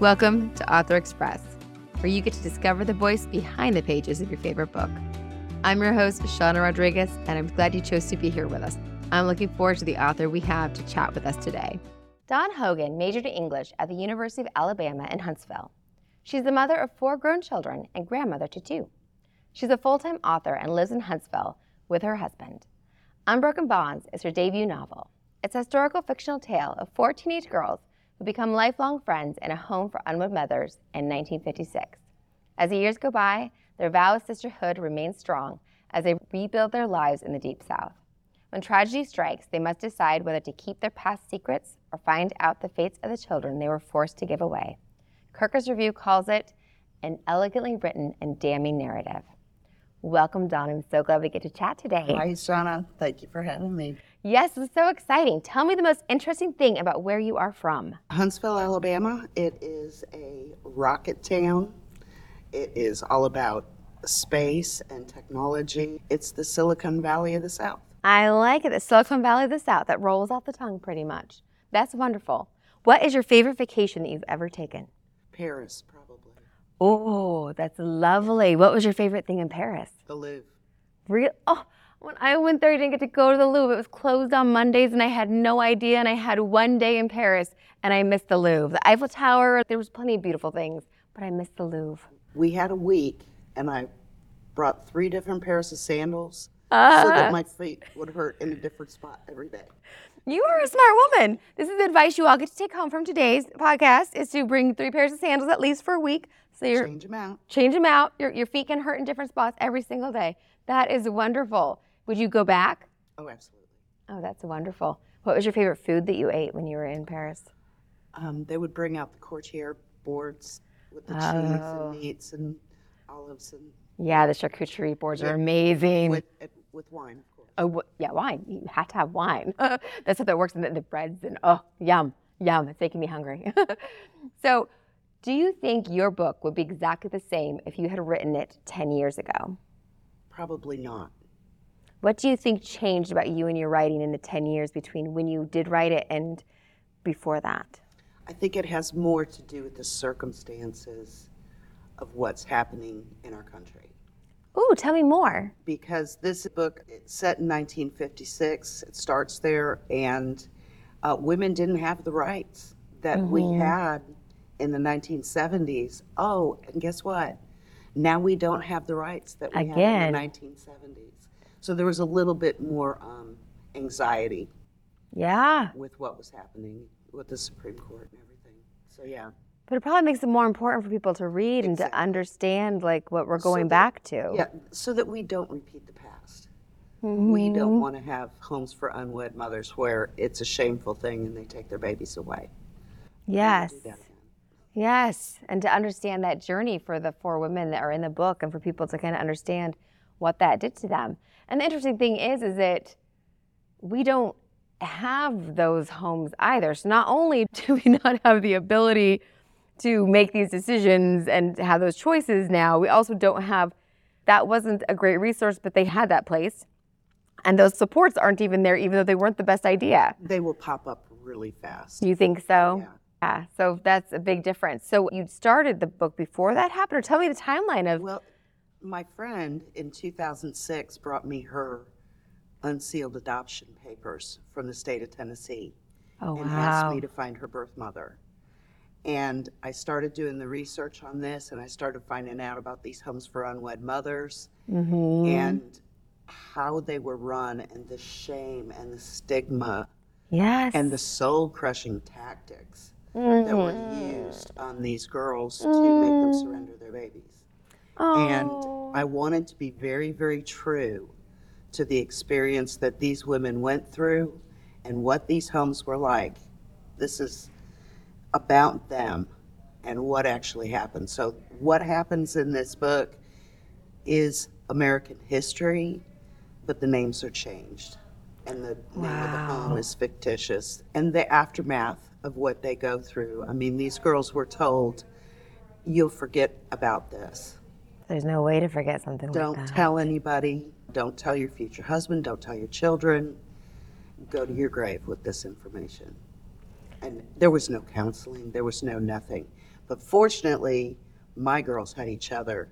Welcome to Author Express, where you get to discover the voice behind the pages of your favorite book. I'm your host, Shawna Rodrigues, and I'm glad you chose to be here with us. I'm looking forward to the author we have to chat with us today. Dawn Hogan majored in English at the University of Alabama in Huntsville. She's the mother of four grown children and grandmother to two. She's a full time author and lives in Huntsville with her husband. Unbroken Bonds is her debut novel. It's a historical fictional tale of four teenage girls who become lifelong friends in a home for unwed mothers in 1956. As the years go by, their vow of sisterhood remains strong as they rebuild their lives in the Deep South. When tragedy strikes, they must decide whether to keep their past secrets or find out the fates of the children they were forced to give away. Kirkus Review calls it an elegantly written and damning narrative. Welcome, Dawn. I'm so glad we get to chat today. Hi, Shawna. Thank you for having me. Yes, it's so exciting. Tell me the most interesting thing about where you are from. Huntsville, Alabama. It is a rocket town. It is all about space and technology. It's the Silicon Valley of the South. I like it. The Silicon Valley of the South. That rolls off the tongue pretty much. That's wonderful. What is your favorite vacation that you've ever taken? Paris, probably. Oh, that's lovely. What was your favorite thing in Paris? The Louvre. Real? Oh, when I went there, I didn't get to go to the Louvre. It was closed on Mondays, and I had no idea. And I had one day in Paris, and I missed the Louvre. The Eiffel Tower. There was plenty of beautiful things, but I missed the Louvre. We had a week, and I brought three different pairs of sandals so Ah. that my feet would hurt in a different spot every day. You are a smart woman. This is the advice you all get to take home from today's podcast: is to bring three pairs of sandals at least for a week, so you're Change them out. change them out. Your, your feet can hurt in different spots every single day. That is wonderful. Would you go back? Oh, absolutely. Oh, that's wonderful. What was your favorite food that you ate when you were in Paris? Um, they would bring out the courtier boards with the cheese Oh. and meats and olives and Yeah, the charcuterie boards are amazing. with, with wine, of course. oh, yeah, wine. You have to have wine. that's how that works. And the, the breads and oh, yum, yum. It's making me hungry. so, do you think your book would be exactly the same if you had written it 10 years ago? Probably not. What do you think changed about you and your writing in the 10 years between when you did write it and before that? I think it has more to do with the circumstances of what's happening in our country. Ooh, tell me more. Because this book, it's set in 1956, it starts there, and uh, women didn't have the rights that we had in the 1970s. Oh, and guess what? Now we don't have the rights that we Again. had in the 1970s. So there was a little bit more um, anxiety Yeah. with what was happening with the Supreme Court and everything. So yeah. But it probably makes it more important for people to read and to understand like what we're going that- back to. Yeah, so that we don't repeat the past. We don't want to have homes for unwed mothers where it's a shameful thing and they take their babies away. Yes. Do that again. Yes. And to understand that journey for the four women that are in the book and for people to kind of understand what that did to them. And the interesting thing is, is that we don't have those homes either. So not only do we not have the ability to make these decisions and have those choices now, we also don't have that wasn't a great resource, but they had that place. And those supports aren't even there, even though they weren't the best idea. They will pop up really fast. You think so? Yeah. Yeah. So that's a big difference. So you started the book before that happened, or tell me the timeline of. Well, my friend in 2006 brought me her unsealed adoption papers from the state of Tennessee. Oh and asked me to find her birth mother. And I started doing the research on this and I started finding out about these homes for unwed mothers Mm-hmm. and how they were run and the shame and the stigma Yes. and the soul crushing tactics that were Mm-hmm. used on these girls to make them surrender their babies. And Oh. I wanted to be very, very true to the experience that these women went through and what these homes were like. This is about them and what actually happened. So, what happens in this book is American history, but the names are changed. And the name of the home is fictitious. And the aftermath of what they go through. I mean, these girls were told, you'll forget about this. There's no way to forget something Don't like that. tell anybody. Don't tell your future husband. Don't tell your children. Go to your grave with this information. And there was no counseling, there was no nothing. But fortunately, my girls had each other.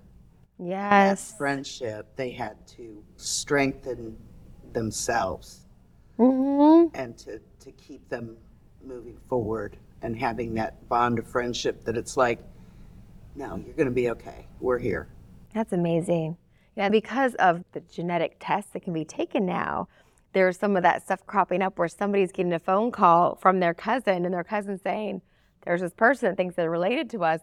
Yes. That friendship, they had to strengthen themselves Mm-hmm. and to, to keep them moving forward and having that bond of friendship that it's like, no, you're going to be okay. We're here. That's amazing. Yeah, because of the genetic tests that can be taken now, there's some of that stuff cropping up where somebody's getting a phone call from their cousin and their cousin saying, There's this person that thinks they're related to us.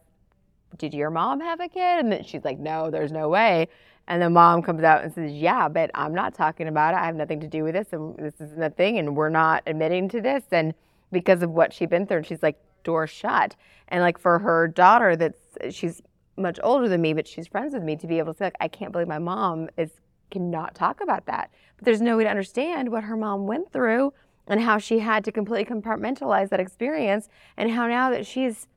Did your mom have a kid? And then she's like, No, there's no way. And the mom comes out and says, Yeah, but I'm not talking about it. I have nothing to do with this. And this isn't a thing. And we're not admitting to this. And because of what she'd been through, and she's like, Door shut. And like for her daughter, that's she's much older than me, but she's friends with me to be able to say, like, I can't believe my mom is cannot talk about that. But there's no way to understand what her mom went through and how she had to completely compartmentalize that experience and how now that she's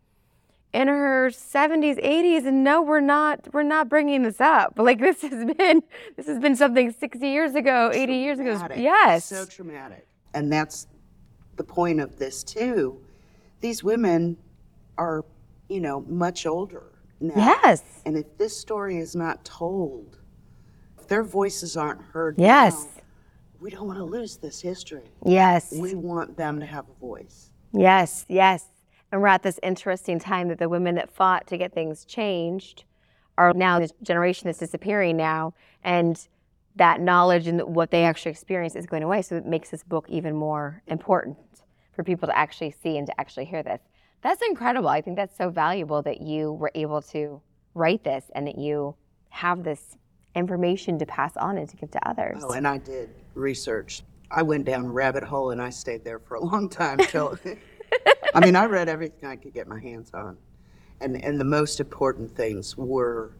in her 70s 80s and no we're not we're not bringing this up like this has been this has been something 60 years ago 80 years ago Traumatic. yes So traumatic. And that's the point of this, too. These women are, you know, much older now. yes And if this story is not told, if their voices aren't heard, yes now, we don't want to lose this history. yes We want them to have a voice. Yes, yes. And we're at this interesting time that the women that fought to get things changed are now this generation that's disappearing now. And that knowledge and what they actually experience is going away. So it makes this book even more important for people to actually see and to actually hear this. That's incredible. I think that's so valuable that you were able to write this and that you have this information to pass on and to give to others. Oh, and I did research. I went down a rabbit hole and I stayed there for a long time till I mean, I read everything I could get my hands on. And and the most important things were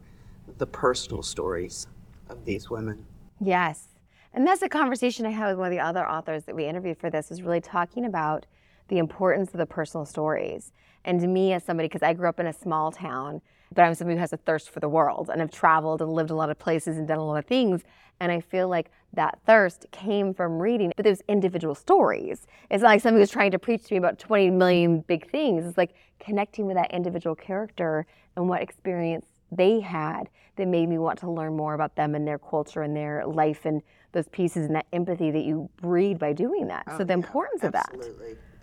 the personal stories of these women. Yes. And that's a conversation I had with one of the other authors that we interviewed for this, is really talking about the importance of the personal stories. And to me, as somebody, because I grew up in a small town, but I'm somebody who has a thirst for the world and have traveled and lived a lot of places and done a lot of things. And I feel like that thirst came from reading, but there's individual stories. It's not like somebody was trying to preach to me about 20 million big things. It's like connecting with that individual character and what experience they had that made me want to learn more about them and their culture and their life and those pieces and that empathy that you breed by doing that. Oh, so the importance of that.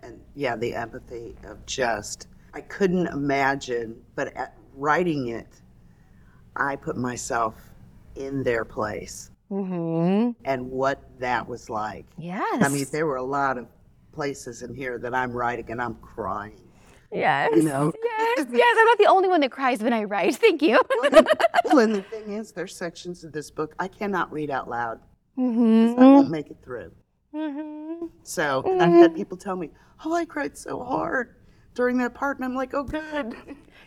And yeah, the empathy of just, I couldn't imagine, but at writing it, I put myself in their place hmm and what that was like. Yes. I mean, there were a lot of places in here that I'm writing and I'm crying. yes. you know. Yes. Yes. I'm not the only one that cries when I write. Thank you. well, and the thing is, there's sections of this book I cannot read out loud. Mm-hmm. I won't make it through. Hmm So and I've had people tell me, "Oh, I cried so hard during that part," and I'm like, "Oh, good."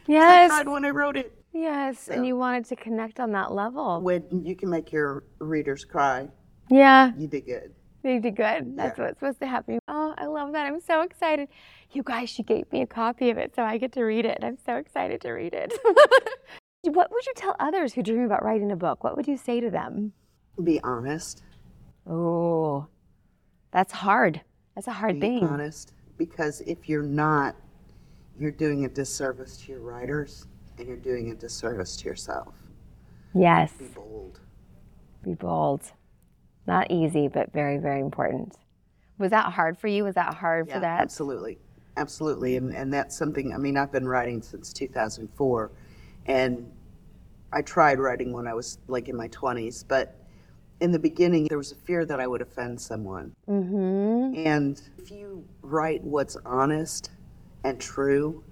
Yes, I cried when I wrote it. Yes. And you wanted to connect on that level. When you can make your readers cry, Yeah. you did good. You did good. That's Yeah. what's supposed to happen. Oh, I love that. I'm so excited. You guys, she gave me a copy of it, so I get to read it. I'm so excited to read it. what would you tell others who dream about writing a book? What would you say to them? Be honest. Oh, that's hard. That's a hard thing. Be thing. honest, because if you're not, you're doing a disservice to your writers, and you're doing a disservice to yourself. Yes. Be bold. Be bold. Not easy, but very, very important. Was that hard for you? Was that hard Yeah, for that? absolutely, absolutely, and and that's something. I mean, I've been writing since 2004, and I tried writing when I was like in my 20s, but in the beginning there was a fear that I would offend someone. Mm-hmm. And if you write what's honest and true,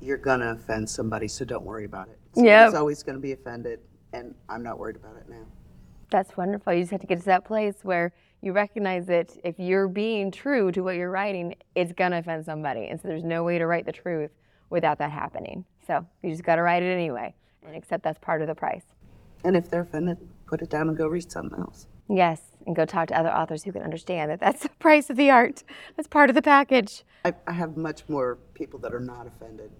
you're gonna offend somebody. So don't worry about it. Yep. Somebody's always gonna be offended, and I'm not worried about it now. That's wonderful. You just have to get to that place where you recognize that if you're being true to what you're writing, it's going to offend somebody. And so there's no way to write the truth without that happening. So you just got to write it anyway and accept that's part of the price. And if they're offended, put it down and go read something else. Yes. And go talk to other authors who can understand that that's the price of the art. That's part of the package. I, I have much more people that are not offended.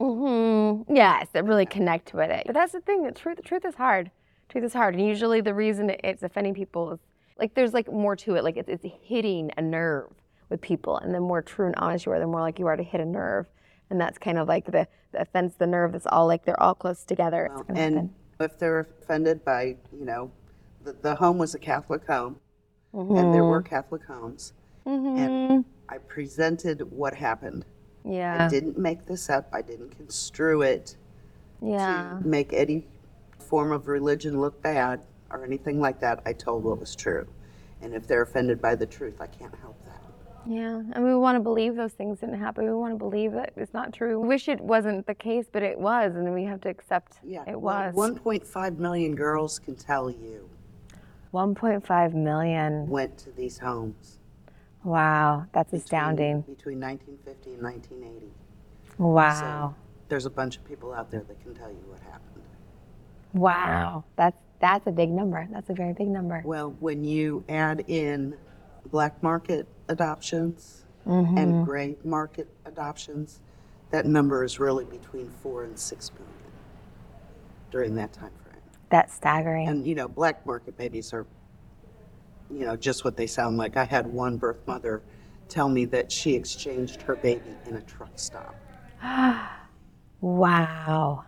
Mm-hmm. Yes, that really connect with it. But that's the thing. The truth, the truth is hard. Truth is hard, and usually the reason it's offending people is like there's like more to it. Like it's, it's hitting a nerve with people, and the more true and honest you are, the more like you are to hit a nerve. and that's kind of like the, the offense, the nerve. That's all like they're all close together. Well, and. If they're offended by, you know, the, the home was a Catholic home, and there were Catholic homes, Mhm. and I presented what happened. Yeah. I didn't make this up. I didn't construe it yeah, to make any form of religion look bad or anything like that. I told what was true. And if they're offended by the truth, I can't help. Yeah. And we want to believe those things didn't happen. We want to believe that it's not true. We wish it wasn't the case, but it was, and we have to accept Yeah. it well, was. 1.5 million girls can tell you 1.5 million. went to these homes. Wow, that's between- astounding. Between 1950 and 1980. Wow. So There's a bunch of people out there that can tell you what happened. Wow. That's that's a big number. That's a very big number. Well, when you add in black market adoptions Mm-hmm. and gray market adoptions, that number is really between four and six million during that time frame. That's staggering. And you know, black market babies are, you know, just what they sound like. I had one birth mother tell me that she exchanged her baby in a truck stop. wow.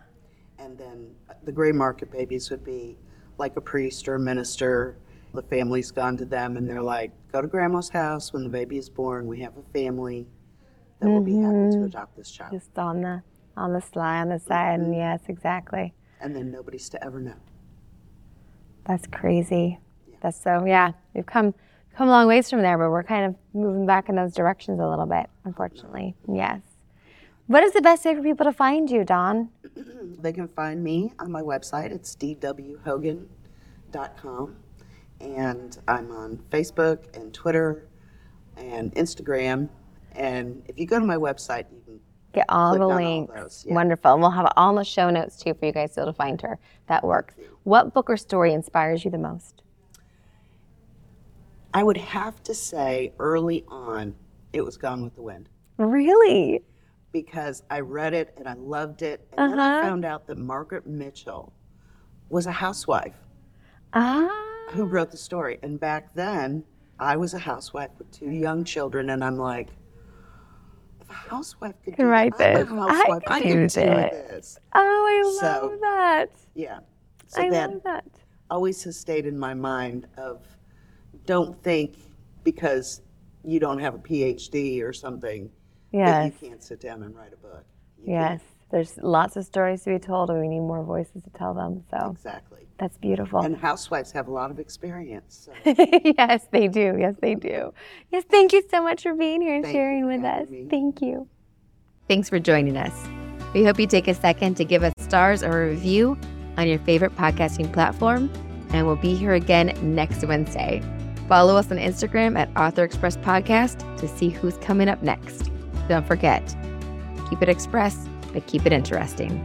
And then the gray market babies would be like a priest or a minister. The family's gone to them and they're like, go to grandma's house when the baby is born. We have a family that will be happy to mm-hmm. adopt this child. Just on the on the sly on the side. And mm-hmm. yes, exactly. And then nobody's to ever know. That's crazy. That's so yeah. We've come come a long ways from there, but we're kind of moving back in those directions a little bit, unfortunately. Yes. What is the best way for people to find you, Dawn? They can find me on my website. It's dwhogan.com. And I'm on Facebook and Twitter and Instagram. And if you go to my website, you can Get all the all links. those, yeah. Wonderful. And we'll have all the show notes too for you guys to to find her. That works. What book or story inspires you the most? I would have to say early on, it was Gone with the Wind Really? because I read it and I loved it. And then I Uh-huh. found out that Margaret Mitchell was a housewife Ah. Who wrote the story. And back then, I was a housewife with two young children, and I'm like, if a housewife could do write this. I'm a I housewife. could I do can do this. this. Oh, I So- love that. Yeah. So I that love that. always has stayed in my mind of don't think because you don't have a PhD or something that you can't sit down and write a book. You Yes. There's lots of stories to be told, and we need more voices to tell them. So. Exactly. That's beautiful. And housewives have a lot of experience. So yes, they do. Yes, they do. Yes, thank you so much for being here and Thank sharing with us. me. Thank you. Thanks for joining us. We hope you take a second to give us stars or a review on your favorite podcasting platform, and we'll be here again next Wednesday. Follow us on Instagram at Author Express Podcast to see who's coming up next. Don't forget, keep it express, but keep it interesting.